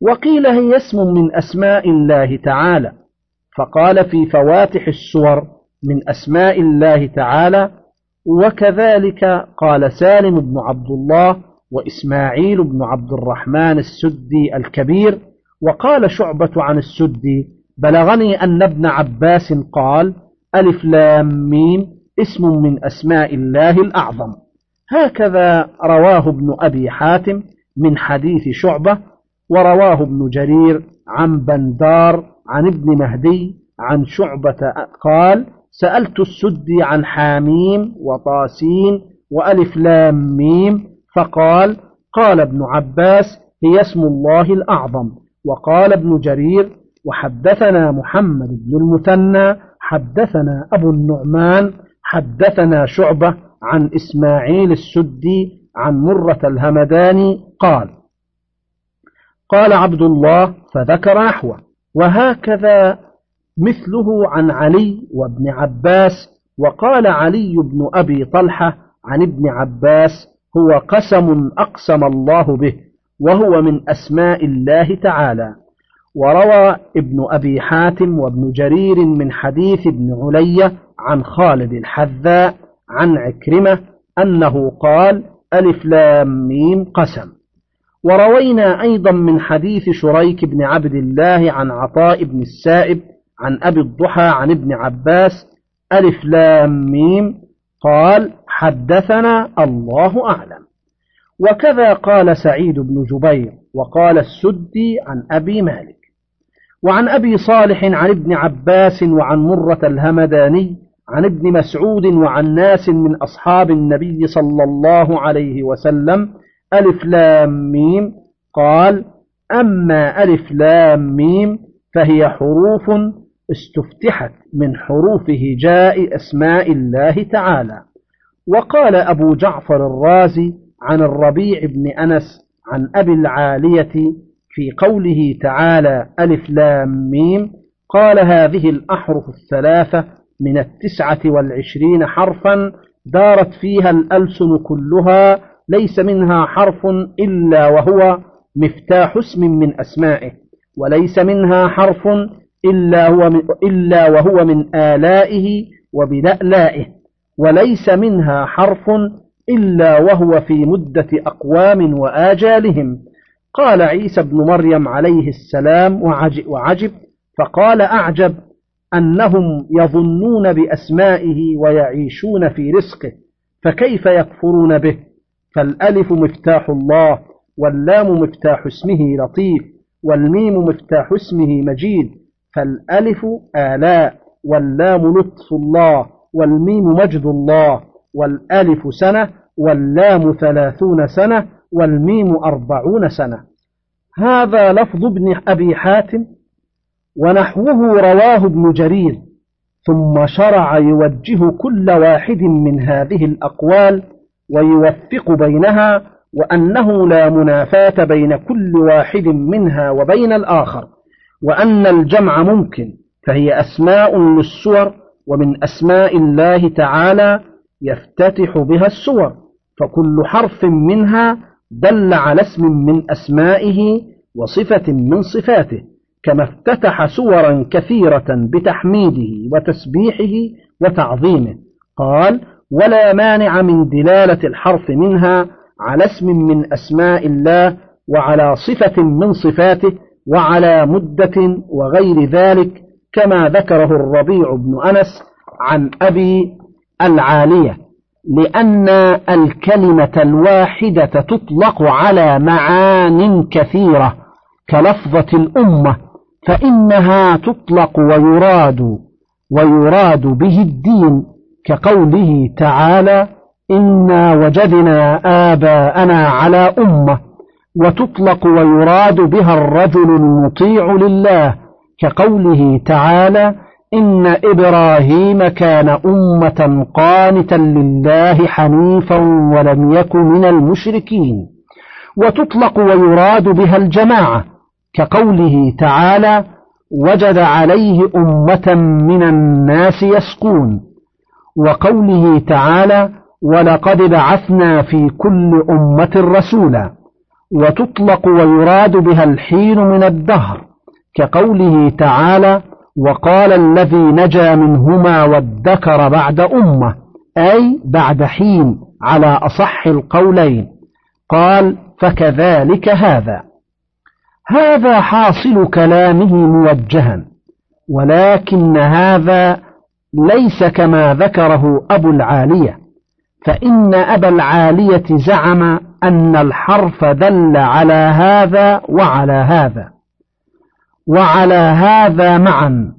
وقيل هي اسم من أسماء الله تعالى فقال في فواتح السور من أسماء الله تعالى وكذلك قال سالم بن عبد الله وإسماعيل بن عبد الرحمن السدي الكبير وقال شعبة عن السدي بلغني أن ابن عباس قال ألف لام ميم اسم من أسماء الله الأعظم. هكذا رواه ابن أبي حاتم من حديث شعبة ورواه ابن جرير عن بندار عن ابن مهدي عن شعبة قال سألت السدي عن حاميم وطاسين وألف لام ميم فقال قال ابن عباس هي اسم الله الأعظم. وقال ابن جرير وحدثنا محمد بن المثنى حدثنا أبو النعمان حدثنا شعبة عن إسماعيل السدي عن مرة الهمداني قال قال عبد الله فذكر نحوه وهكذا مثله عن علي وابن عباس وقال علي بن أبي طلحة عن ابن عباس هو قسم أقسم الله به وهو من أسماء الله تعالى وروى ابن أبي حاتم وابن جرير من حديث ابن علي عن خالد الحذاء عن عكرمة أنه قال ألف لام ميم قسم وروينا أيضا من حديث شريك بن عبد الله عن عطاء بن السائب عن أبي الضحى عن ابن عباس ألف لام ميم قال حدثنا الله أعلم. وكذا قال سعيد بن جبير وقال السدي عن أبي مالك. وعن أبي صالح عن ابن عباس وعن مرة الهمداني عن ابن مسعود وعن ناس من أصحاب النبي صلى الله عليه وسلم ألف لام ميم. قال أما ألف لام ميم فهي حروف استفتحت من حروف هجاء أسماء الله تعالى. وقال أبو جعفر الرازي عن الربيع بن أنس عن أبي العالية في قوله تعالى ألف لام ميم قال هذه الأحرف الثلاثة من التسعة والعشرين حرفا دارت فيها الألسن كلها ليس منها حرف إلا وهو مفتاح اسم من أسمائه وليس منها حرف إلا, هو من إلا وهو من آلائه وبلألائه وليس منها حرف إلا وهو في مدة أقوام وآجالهم. قال عيسى بن مريم عليه السلام وعجب فقال أعجب أنهم يظنون بأسمائه ويعيشون في رزقه فكيف يكفرون به؟ فالألف مفتاح الله واللام مفتاح اسمه لطيف والميم مفتاح اسمه مجيد فالألف آلاء واللام لطف الله والميم مجد الله والألف سنة واللام ثلاثون سنة والميم أربعون سنة. هذا لفظ ابن أبي حاتم ونحوه رواه ابن جرير ثم شرع يوجه كل واحد من هذه الأقوال ويوفق بينها وأنه لا منافاة بين كل واحد منها وبين الآخر وأن الجمع ممكن فهي أسماء للصور ومن أسماء الله تعالى يفتتح بها الصور فكل حرف منها دل على اسم من أسمائه وصفة من صفاته كما افتتح سورا كثيرة بتحميده وتسبيحه وتعظيمه. قال ولا مانع من دلالة الحرف منها على اسم من أسماء الله وعلى صفة من صفاته وعلى مدة وغير ذلك كما ذكره الربيع بن أنس عن أبي العالية لأن الكلمة الواحدة تطلق على معان كثيرة كلفظة الأمة فإنها تطلق ويراد ويراد به الدين كقوله تعالى إنا وجدنا آباءنا على أمة وتطلق ويراد بها الرجل المطيع لله كقوله تعالى إن إبراهيم كان أمة قانتا لله حنيفا ولم يك من المشركين وتطلق ويراد بها الجماعة كقوله تعالى وجد عليه أمة من الناس يسقون وقوله تعالى ولقد بعثنا في كل أمة رسولا وتطلق ويراد بها الحين من الدهر كقوله تعالى وقال الذي نجا منهما وادكر بعد أمة أي بعد حين على أصح القولين قال فكذلك هذا هذا حاصل كلامه موجها ولكن هذا ليس كما ذكره أبو العالية فإن أبا العالية زعم أن الحرف دل على هذا وعلى هذا وعلى هذا معا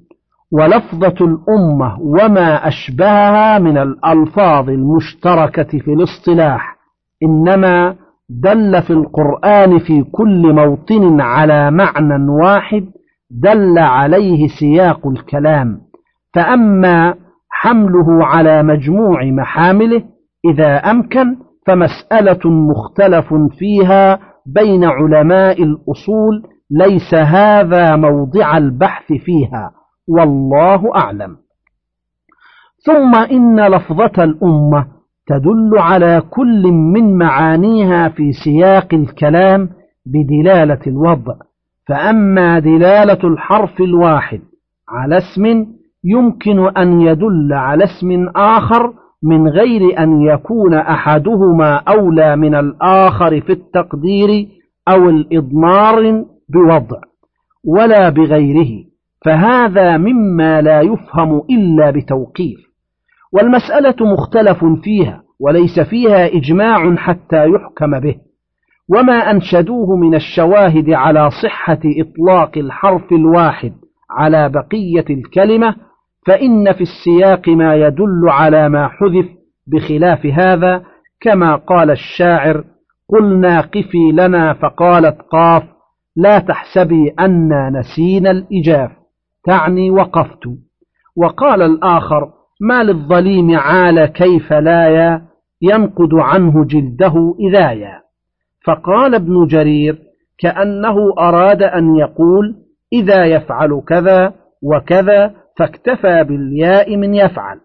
ولفظة الأمة وما أشبهها من الألفاظ المشتركة في الاصطلاح إنما دل في القرآن في كل موطن على معنى واحد دل عليه سياق الكلام. فأما حمله على مجموع محامله إذا أمكن فمسألة مختلف فيها بين علماء الأصول ليس هذا موضع البحث فيها والله أعلم. ثم إن لفظة الأمة تدل على كل من معانيها في سياق الكلام بدلالة الوضع. فأما دلالة الحرف الواحد على اسم يمكن أن يدل على اسم آخر من غير أن يكون أحدهما أولى من الآخر في التقدير أو الإضمار بوضع ولا بغيره فهذا مما لا يفهم إلا بتوقيف والمسألة مختلف فيها وليس فيها إجماع حتى يحكم به. وما أنشدوه من الشواهد على صحة إطلاق الحرف الواحد على بقية الكلمة فإن في السياق ما يدل على ما حذف بخلاف هذا كما قال الشاعر قلنا قفي لنا فقالت قاف لا تحسبي أنا نسينا الإجاف تعني وقفت وقال الآخر ما للظليم عال كيف لا ينقد عنه جلده إذايا فقال ابن جرير كأنه أراد أن يقول إذا يفعل كذا وكذا فاكتفى بالياء من يفعل.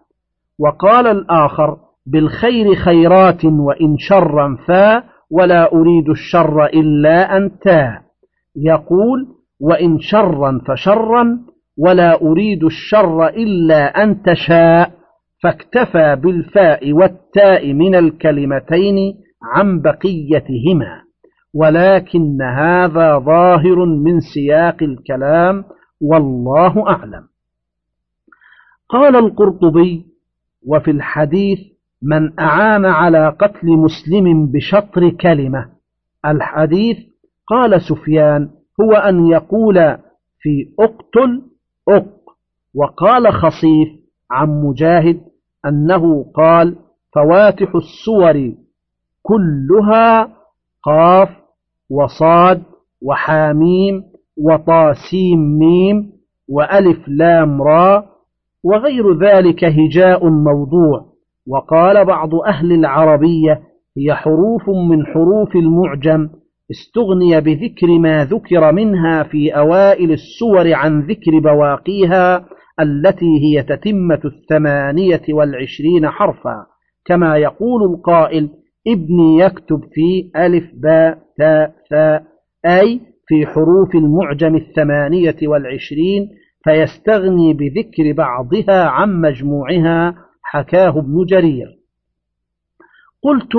وقال الآخر بالخير خيرات وإن شرا فا ولا أريد الشر إلا أنتا يقول وإن شرا فشرا ولا أريد الشر إلا أن تشاء. فاكتفى بالفاء والتاء من الكلمتين عن بقيتهما. ولكن هذا ظاهر من سياق الكلام والله أعلم. قال القرطبي وفي الحديث من أعان على قتل مسلم بشطر كلمة. الحديث قال سفيان هو أن يقول في أقتل أق. وقال خصيف عن مجاهد أنه قال فواتح السور كلها قاف وصاد وحاميم وطاسيم ميم وألف لام را وغير ذلك هجاء موضوع. وقال بعض أهل العربية هي حروف من حروف المعجم استغني بذكر ما ذكر منها في أوائل السور عن ذكر بواقيها التي هي تتمة الثمانية والعشرين حرفا. كما يقول القائل ابني يكتب في ألف باء تاء ثاء أي في حروف المعجم الثمانية والعشرين فيستغني بذكر بعضها عن مجموعها حكاه ابن جرير. قلت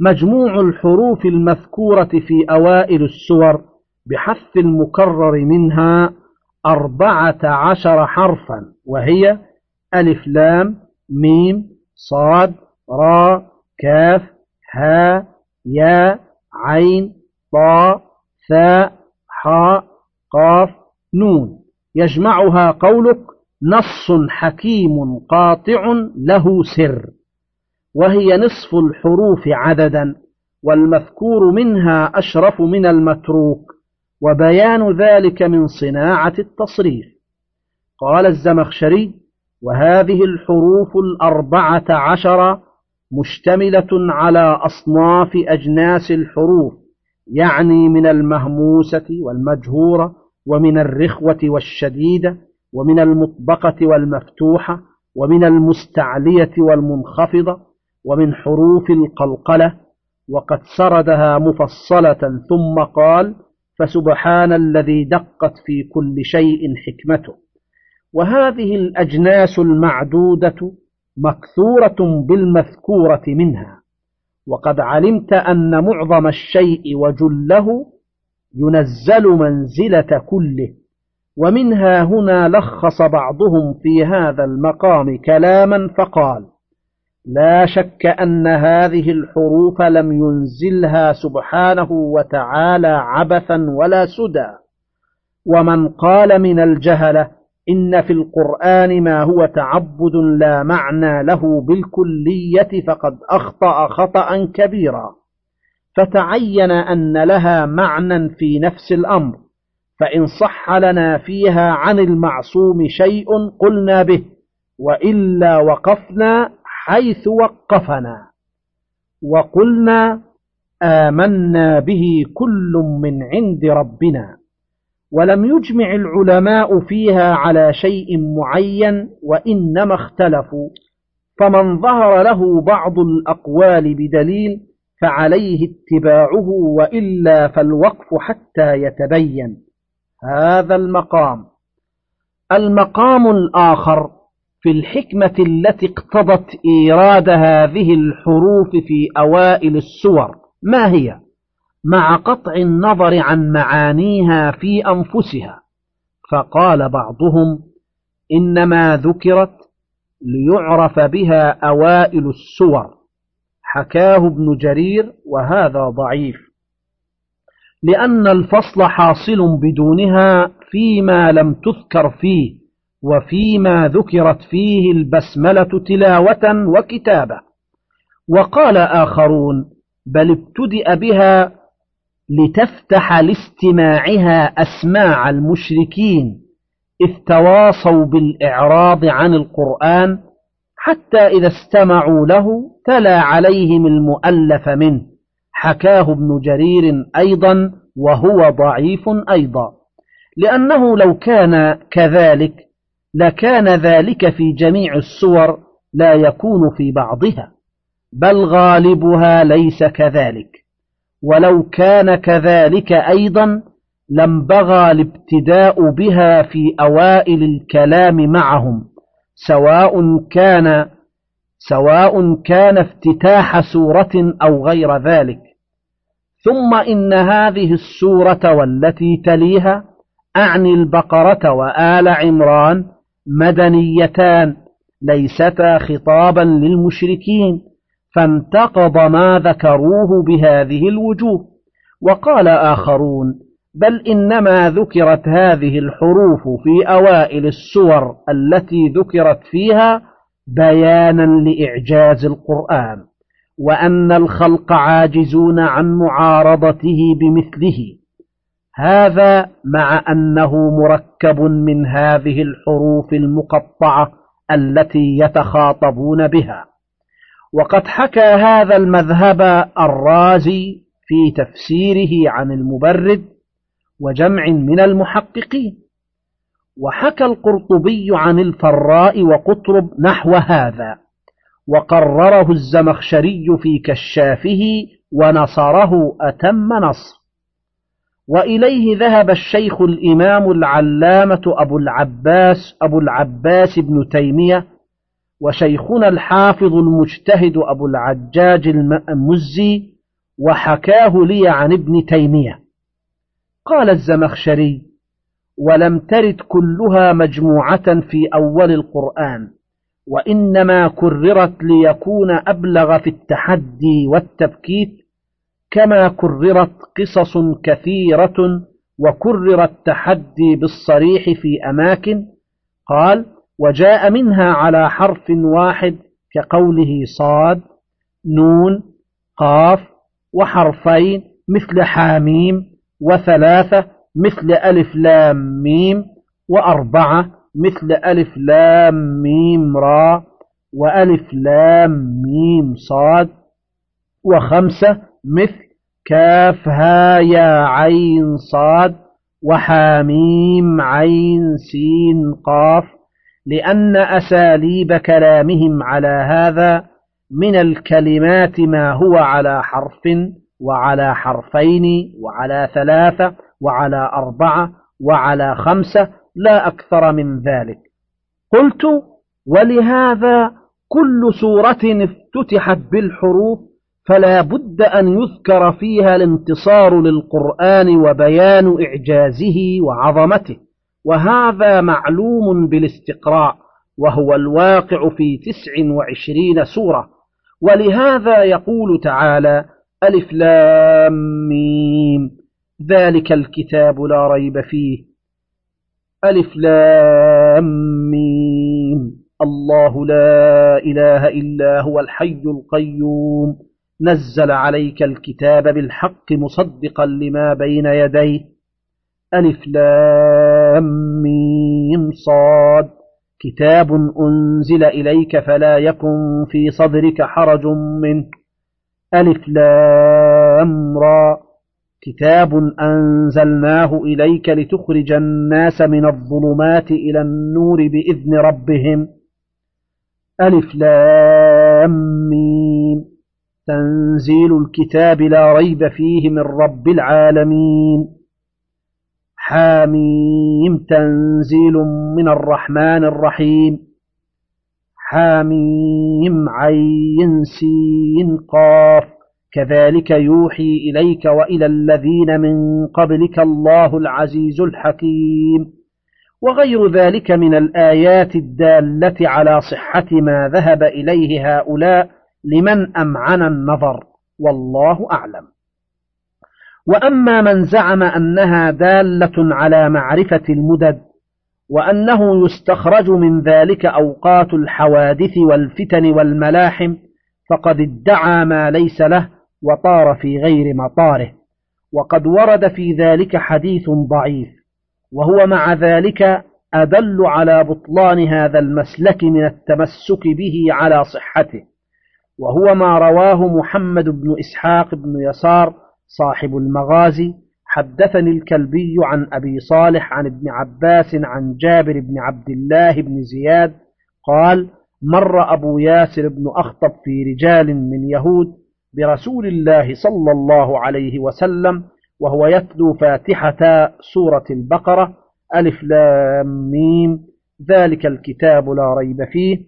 مجموع الحروف المذكورة في أوائل السور بحث المكرر منها أربعة عشر حرفا وهي ألف لام ميم صاد را كاف ها يا عين طا ثاء حاء قاف نون. يجمعها قولك نص حكيم قاطع له سر وهي نصف الحروف عددا والمذكور منها أشرف من المتروك وبيان ذلك من صناعة التصريف. قال الزمخشري وهذه الحروف الأربعة عشر مشتملة على أصناف أجناس الحروف يعني من المهموسة والمجهورة ومن الرخوة والشديدة ومن المطبقة والمفتوحة ومن المستعلية والمنخفضة ومن حروف القلقلة. وقد سردها مفصلة ثم قال فسبحان الذي دقت في كل شيء حكمته. وهذه الأجناس المعدودة مكثورة بالمذكورة منها. وقد علمت أن معظم الشيء وجله ينزل منزلة كله. ومنها هنا لخص بعضهم في هذا المقام كلاما فقال لا شك أن هذه الحروف لم ينزلها سبحانه وتعالى عبثا ولا سدى. ومن قال من الجهلة إن في القرآن ما هو تعبد لا معنى له بالكلية فقد أخطأ خطأ كبيرا. فتعين أن لها معنى في نفس الأمر فإن صح لنا فيها عن المعصوم شيء قلنا به وإلا وقفنا حيث وقفنا وقلنا آمنا به كل من عند ربنا ولم يجمع العلماء فيها على شيء معين وإنما اختلفوا فمن ظهر له بعض الأقوال بدليل فعليه اتباعه وإلا فالوقف حتى يتبين. هذا المقام. المقام الآخر في الحكمة التي اقتضت إيراد هذه الحروف في أوائل السور. ما هي؟ مع قطع النظر عن معانيها في أنفسها. فقال بعضهم إنما ذكرت ليعرف بها أوائل السور. حكاه ابن جرير وهذا ضعيف. لأن الفصل حاصل بدونها فيما لم تذكر فيه وفيما ذكرت فيه البسملة تلاوة وكتابة. وقال آخرون بل ابتدأ بها لتفتح لاستماعها أسماع المشركين إذ تواصوا بالإعراض عن القرآن حتى إذا استمعوا له تلا عليهم المؤلف منه. حكاه ابن جرير أيضا وهو ضعيف أيضا. لأنه لو كان كذلك لكان ذلك في جميع الصور لا يكون في بعضها. بل غالبها ليس كذلك. ولو كان كذلك أيضا لم بغى الابتداء بها في أوائل الكلام معهم. سواء كان سواء كان افتتاح سورة أو غير ذلك. ثم إن هذه السورة والتي تليها أعني البقرة وآل عمران مدنيتان ليستا خطابا للمشركين فانتقض ما ذكروه بهذه الوجوه. وقال آخرون بل إنما ذكرت هذه الحروف في أوائل السور التي ذكرت فيها بيانا لإعجاز القرآن وأن الخلق عاجزون عن معارضته بمثله. هذا مع أنه مركب من هذه الحروف المقطعة التي يتخاطبون بها. وقد حكى هذا المذهب الرازي في تفسيره عن المبرد وجمع من المحققين. وحكى القرطبي عن الفراء وقطرب نحو هذا وقرره الزمخشري في كشافه ونصره أتم نصر. وإليه ذهب الشيخ الإمام العلامة أبو العباس أبو العباس بن تيمية وشيخنا الحافظ المجتهد أبو العجاج المزي وحكاه لي عن ابن تيمية. قال الزمخشري ولم ترد كلها مجموعة في أول القرآن وإنما كررت ليكون أبلغ في التحدي والتبكيت كما كررت قصص كثيرة وكرر التحدي بالصريح في أماكن قال وجاء منها على حرف واحد كقوله صاد نون قاف وحرفين مثل حاميم وثلاثة مثل ألف لام ميم وأربعة مثل ألف لام ميم را وألف لام ميم صاد وخمسة مثل كاف ها يا عين صاد وحاميم عين سين قاف لأن أساليب كلامهم على هذا من الكلمات ما هو على حرف وعلى حرفين وعلى ثلاثة وعلى أربعة وعلى خمسة لا أكثر من ذلك. قلت ولهذا كل سورة افتتحت بالحروف فلا بد أن يذكر فيها الانتصار للقرآن وبيان إعجازه وعظمته. وهذا معلوم بالاستقراء وهو الواقع في تسع وعشرين سورة. ولهذا يقول تعالى ألف لام ميم. ذلك الكتاب لا ريب فيه. ألف لام ميم. الله لا إله إلا هو الحي القيوم. نزل عليك الكتاب بالحق مصدقا لما بين يديه. ألف لام ميم. صاد. كتاب أنزل إليك فلا يكن في صدرك حرج منه. ألف لام را. كتاب أنزلناه إليك لتخرج الناس من الظلمات إلى النور بإذن ربهم. ألف لام ميم. تنزيل الكتاب لا ريب فيه من رب العالمين. حاميم. تنزيل من الرحمن الرحيم. حاميم عين سين قاف. كذلك يوحي إليك وإلى الذين من قبلك الله العزيز الحكيم. وغير ذلك من الآيات الدالة على صحة ما ذهب إليه هؤلاء لمن أمعن النظر والله أعلم. وأما من زعم أنها دالة على معرفة المدد وأنه يستخرج من ذلك أوقات الحوادث والفتن والملاحم فقد ادعى ما ليس له وطار في غير مطاره. وقد ورد في ذلك حديث ضعيف وهو مع ذلك أدل على بطلان هذا المسلك من التمسك به على صحته. وهو ما رواه محمد بن إسحاق بن يسار صاحب المغازي حدثني الكلبي عن أبي صالح عن ابن عباس عن جابر بن عبد الله بن زياد قال مر أبو ياسر بن أخطب في رجال من يهود برسول الله صلى الله عليه وسلم وهو يتلو فاتحة سورة البقرة ألف لام ميم ذلك الكتاب لا ريب فيه.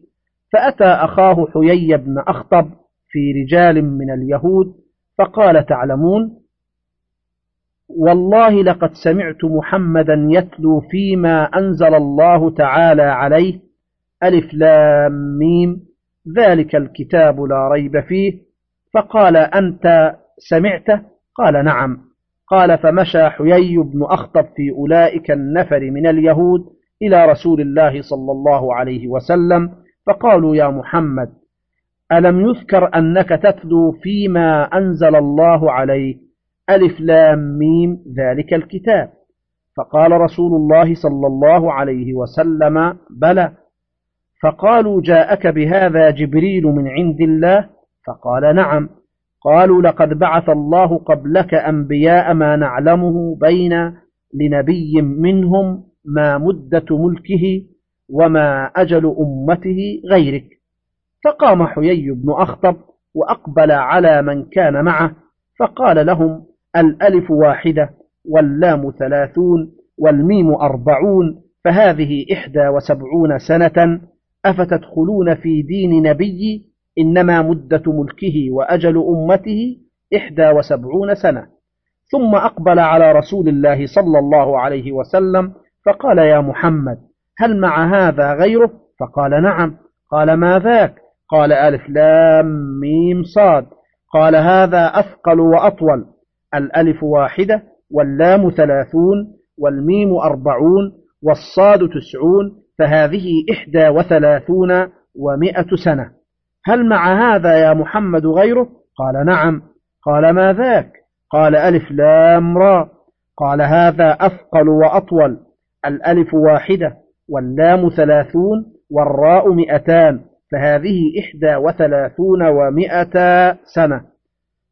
فأتى أخاه حيي بن أخطب في رجال من اليهود فقال تعلمون والله لقد سمعت محمدا يتلو فيما أنزل الله تعالى عليه ألف لام ميم ذلك الكتاب لا ريب فيه فقال أنت سمعته؟ قال نعم. قال فمشى حيي بن أخطب في أولئك النفر من اليهود إلى رسول الله صلى الله عليه وسلم فقالوا يا محمد ألم يذكر أنك تتلو فيما أنزل الله عليه ألف لام ميم ذلك الكتاب. فقال رسول الله صلى الله عليه وسلم بلى. فقالوا جاءك بهذا جبريل من عند الله؟ فقال نعم. قالوا لقد بعث الله قبلك أنبياء ما نعلمه بين لنبي منهم ما مدة ملكه وما أجل أمته غيرك. فقام حيي بن أخطب وأقبل على من كان معه فقال لهم الألف واحدة واللام ثلاثون والميم أربعون فهذه إحدى وسبعون سنة أفتدخلون في دين نبي إنما مدة ملكه وأجل أمته إحدى وسبعون سنة. ثم أقبل على رسول الله صلى الله عليه وسلم فقال يا محمد هل مع هذا غيره؟ فقال نعم. قال ما ذاك؟ قال ألف لام ميم صاد. قال هذا أثقل وأطول. الألف واحدة واللام ثلاثون والميم أربعون والصاد تسعون فهذه إحدى وثلاثون ومائة سنة. هل مع هذا يا محمد غيره؟ قال نعم. قال ما ذاك؟ قال ألف لام را. قال هذا أثقل وأطول. الألف واحدة واللام ثلاثون والراء مئتان فهذه إحدى وثلاثون ومائة سنة.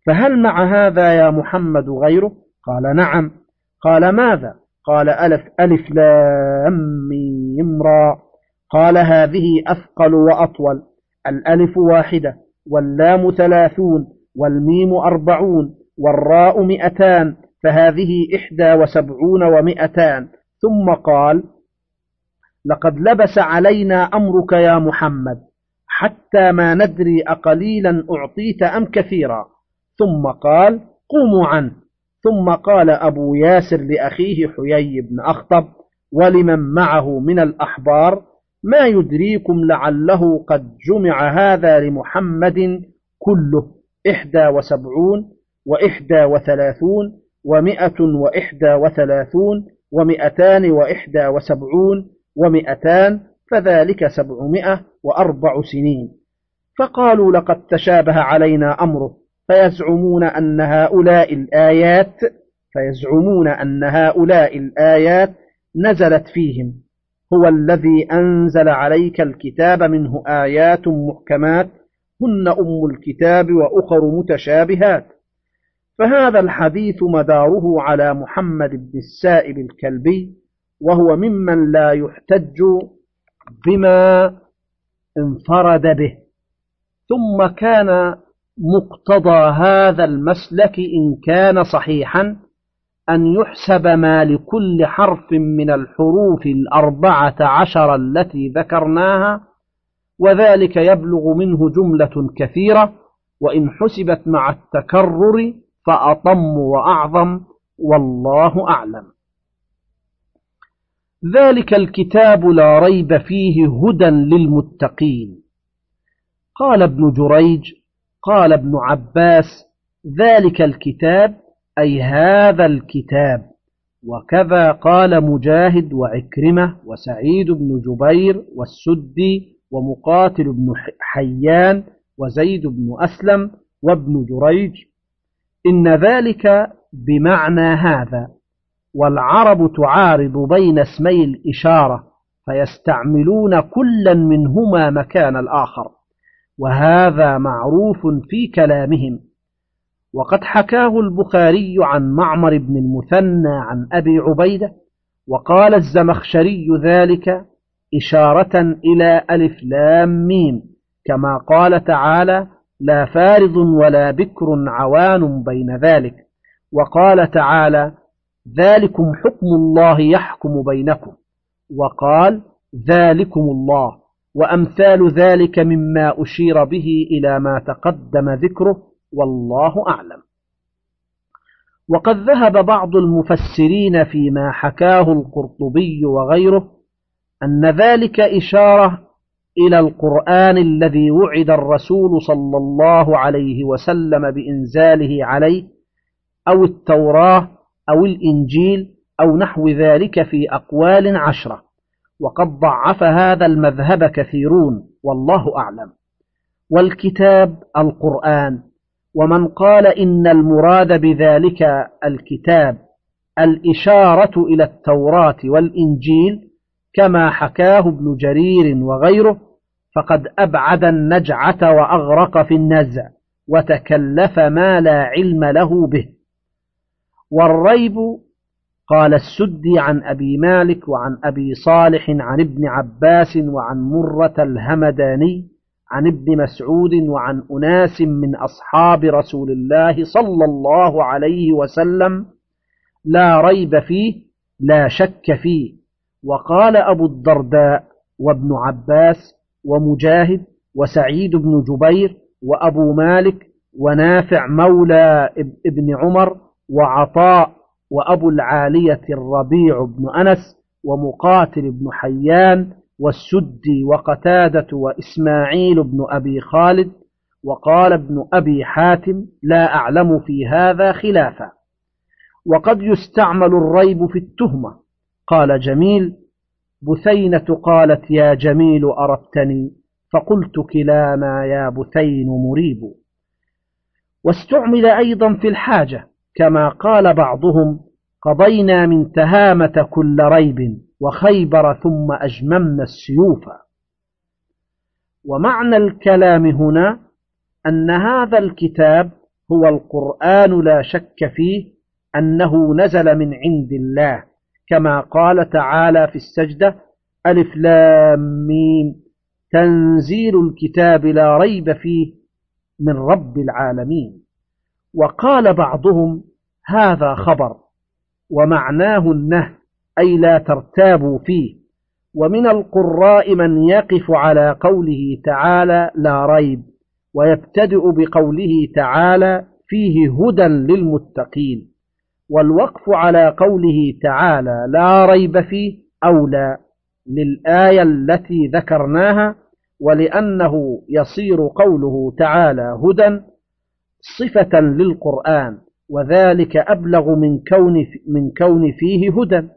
فهل مع هذا يا محمد غيره؟ قال نعم. قال ماذا؟ قال ألف, ألف لام ميم را. قال هذه أثقل وأطول. الألف واحدة واللام ثلاثون والميم أربعون والراء مئتان فهذه إحدى وسبعون ومئتان. ثم قال لقد لبس علينا أمرك يا محمد حتى ما ندري أقليلا أعطيت أم كثيرا. ثم قال قوموا عنه. ثم قال أبو ياسر لأخيه حيي بن أخطب ولمن معه من الأحبار ما يدريكم لعله قد جمع هذا لمحمد كله إحدى وسبعون وإحدى وثلاثون ومئة وإحدى وثلاثون ومئتان وإحدى وسبعون ومئتان فذلك سبعمائة وأربع سنين. فقالوا لقد تشابه علينا أمره. فيزعمون أن هؤلاء الآيات فيزعمون أن هؤلاء الآيات نزلت فيهم. هو الذي أنزل عليك الكتاب منه آيات محكمات هن أم الكتاب وأخر متشابهات. فهذا الحديث مداره على محمد بن السائب الكلبي وهو ممن لا يحتج بما انفرد به. ثم كان مقتضى هذا المسلك إن كان صحيحا أن يحسب ما لكل حرف من الحروف الأربعة عشر التي ذكرناها وذلك يبلغ منه جملة كثيرة وإن حسبت مع التكرر فأطم وأعظم والله أعلم. ذلك الكتاب لا ريب فيه هدى للمتقين. قال ابن جريج قال ابن عباس ذلك الكتاب أي هذا الكتاب. وكذا قال مجاهد وعكرمة وسعيد بن جبير والسدي ومقاتل بن حيان وزيد بن أسلم وابن جريج. إن ذلك بمعنى هذا. والعرب تعارض بين اسمي الإشارة فيستعملون كلا منهما مكان الآخر. وهذا معروف في كلامهم. وقد حكاه البخاري عن معمر بن المثنى عن أبي عبيدة وقال الزمخشري ذلك إشارة إلى ألف لام ميم كما قال تعالى لا فارض ولا بكر عوان بين ذلك وقال تعالى ذلكم حكم الله يحكم بينكم وقال ذلكم الله وأمثال ذلك مما أشير به إلى ما تقدم ذكره والله أعلم. وقد ذهب بعض المفسرين فيما حكاه القرطبي وغيره أن ذلك إشارة إلى القرآن الذي وعد الرسول صلى الله عليه وسلم بإنزاله عليه أو التوراة أو الإنجيل أو نحو ذلك في أقوال عشرة. وقد ضعف هذا المذهب كثيرون والله أعلم. والكتاب القرآن ومن قال إن المراد بذلك الكتاب الإشارة إلى التوراة والإنجيل كما حكاه ابن جرير وغيره فقد أبعد النجعة وأغرق في النزع وتكلف ما لا علم له به. والريب قال السدي عن أبي مالك وعن أبي صالح عن ابن عباس وعن مرة الهمداني عن ابن مسعود وعن أناس من أصحاب رسول الله صلى الله عليه وسلم لا ريب فيه لا شك فيه. وقال أبو الدرداء وابن عباس ومجاهد وسعيد بن جبير وأبو مالك ونافع مولى ابن عمر وعطاء وأبو العالية الربيع بن أنس ومقاتل بن حيان والسدي وقتادة وإسماعيل بن أبي خالد وقال ابن أبي حاتم لا أعلم في هذا خلافا. وقد يستعمل الريب في التهمة. قال جميل بثينة قالت يا جميل أردتني فقلت كلانا يا بثين مريب. واستعمل أيضا في الحاجة. كما قال بعضهم قضينا من تهامة كل ريب وخيبر ثم أجممنا السيوف. ومعنى الكلام هنا أن هذا الكتاب هو القرآن لا شك فيه أنه نزل من عند الله كما قال تعالى في السجدة ألف لام ميم تنزيل الكتاب لا ريب فيه من رب العالمين. وقال بعضهم هذا خبر ومعناه النهي أي لا ترتابوا فيه. ومن القراء من يقف على قوله تعالى لا ريب ويبتدئ بقوله تعالى فيه هدى للمتقين. والوقف على قوله تعالى لا ريب فيه أولى للآية التي ذكرناها ولأنه يصير قوله تعالى هدى صفة للقرآن وذلك أبلغ من كون, من كون فيه هدى.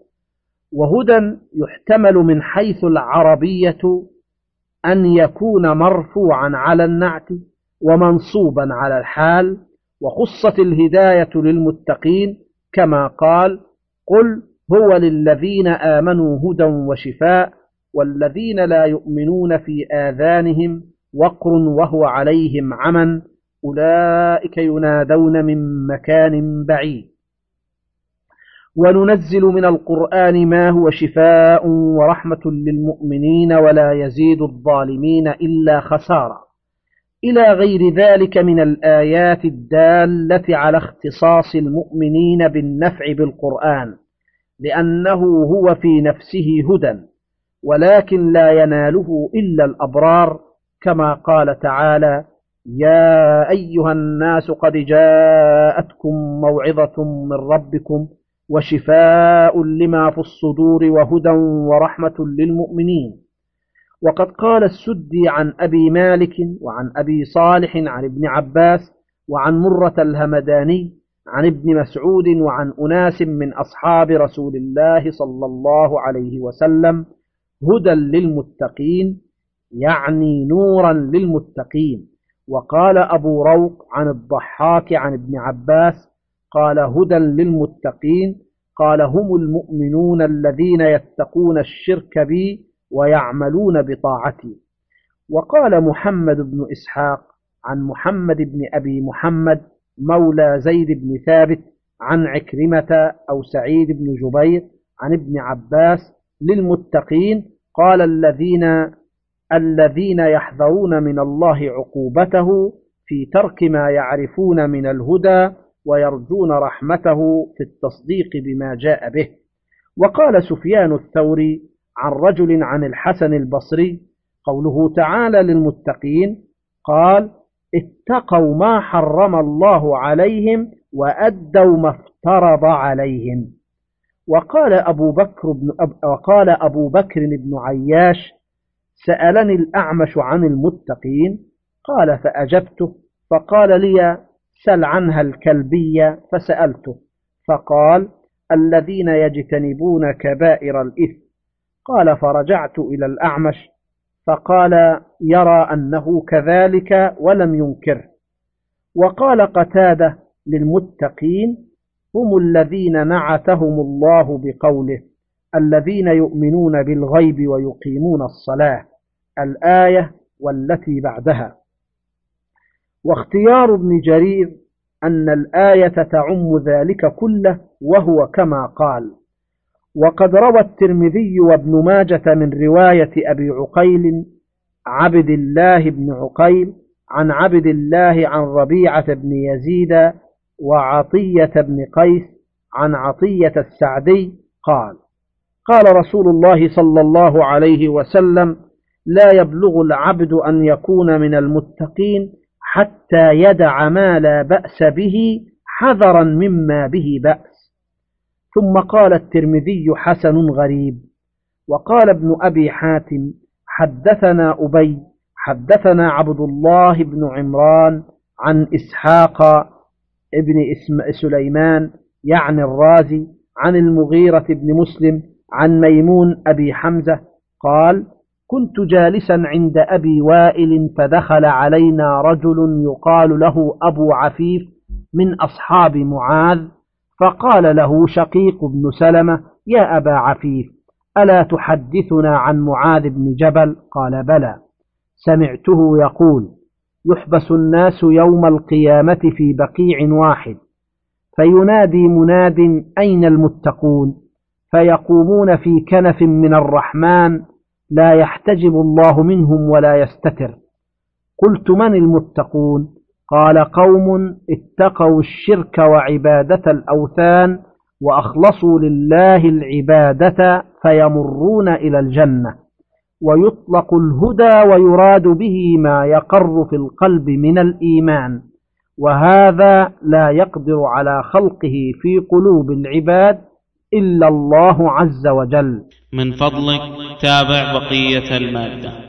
وهدى يحتمل من حيث العربية أن يكون مرفوعا على النعت ومنصوبا على الحال وخصت الهداية للمتقين كما قال قل هو للذين آمنوا هدى وشفاء والذين لا يؤمنون في آذانهم وقر وهو عليهم عمى أولئك ينادون من مكان بعيد. وننزل من القرآن ما هو شفاء ورحمة للمؤمنين ولا يزيد الظالمين إلا خسارة. إلى غير ذلك من الآيات الدالة على اختصاص المؤمنين بالنفع بالقرآن لأنه هو في نفسه هدى ولكن لا يناله إلا الأبرار كما قال تعالى يا أيها الناس قد جاءتكم موعظة من ربكم وشفاء لما في الصدور وهدى ورحمة للمؤمنين. وقد قال السدي عن أبي مالك وعن أبي صالح عن ابن عباس وعن مرة الهمداني عن ابن مسعود وعن أناس من أصحاب رسول الله صلى الله عليه وسلم هدى للمتقين يعني نورا للمتقين. وقال أبو روق عن الضحاك عن ابن عباس قال هدى للمتقين قال هم المؤمنون الذين يتقون الشرك بي ويعملون بطاعتي. وقال محمد بن إسحاق عن محمد بن أبي محمد مولى زيد بن ثابت عن عكرمة أو سعيد بن جبير عن ابن عباس للمتقين قال الذين الذين يحذرون من الله عقوبته في ترك ما يعرفون من الهدى ويرجون رحمته في التصديق بما جاء به. وقال سفيان الثوري عن رجل عن الحسن البصري قوله تعالى للمتقين قال اتقوا ما حرم الله عليهم وأدوا ما افترض عليهم. وقال أبو بكر بن أب وقال أبو بكر بن عياش سألني الأعمش عن المتقين قال فأجبته فقال لي سل عنها الكلبية فسألته فقال الذين يجتنبون كبائر الإثم. قال فرجعت إلى الأعمش فقال يرى أنه كذلك ولم ينكره وقال قتادة للمتقين هم الذين نعتهم الله بقوله. الذين يؤمنون بالغيب ويقيمون الصلاة الآية والتي بعدها. واختيار ابن جرير أن الآية تعم ذلك كله وهو كما قال. وقد روى الترمذي وابن ماجة من رواية أبي عقيل عبد الله بن عقيل عن عبد الله عن ربيعة بن يزيد وعطية بن قيس عن عطية السعدي قال قال رسول الله صلى الله عليه وسلم لا يبلغ العبد أن يكون من المتقين حتى يدع ما لا بأس به حذرا مما به بأس. ثم قال الترمذي حسن غريب. وقال ابن أبي حاتم حدثنا أبي حدثنا عبد الله بن عمران عن إسحاق ابن سليمان يعني الرازي عن المغيرة بن مسلم عن ميمون أبي حمزة قال كنت جالسا عند أبي وائل فدخل علينا رجل يقال له أبو عفيف من أصحاب معاذ فقال له شقيق بن سلمة يا أبا عفيف ألا تحدثنا عن معاذ بن جبل قال بلى. سمعته يقول يحبس الناس يوم القيامة في بقيع واحد فينادي مناد أين المتقون؟ فيقومون في كنف من الرحمن لا يحتجب الله منهم ولا يستتر. قلت من المتقون؟ قال قوم اتقوا الشرك وعبادة الأوثان وأخلصوا لله العبادة فيمرون إلى الجنة. ويطلق الهدى ويراد به ما يقر في القلب من الإيمان. وهذا لا يقدر على خلقه في قلوب العباد إلا الله عز وجل. من فضلك تابع بقية المادة.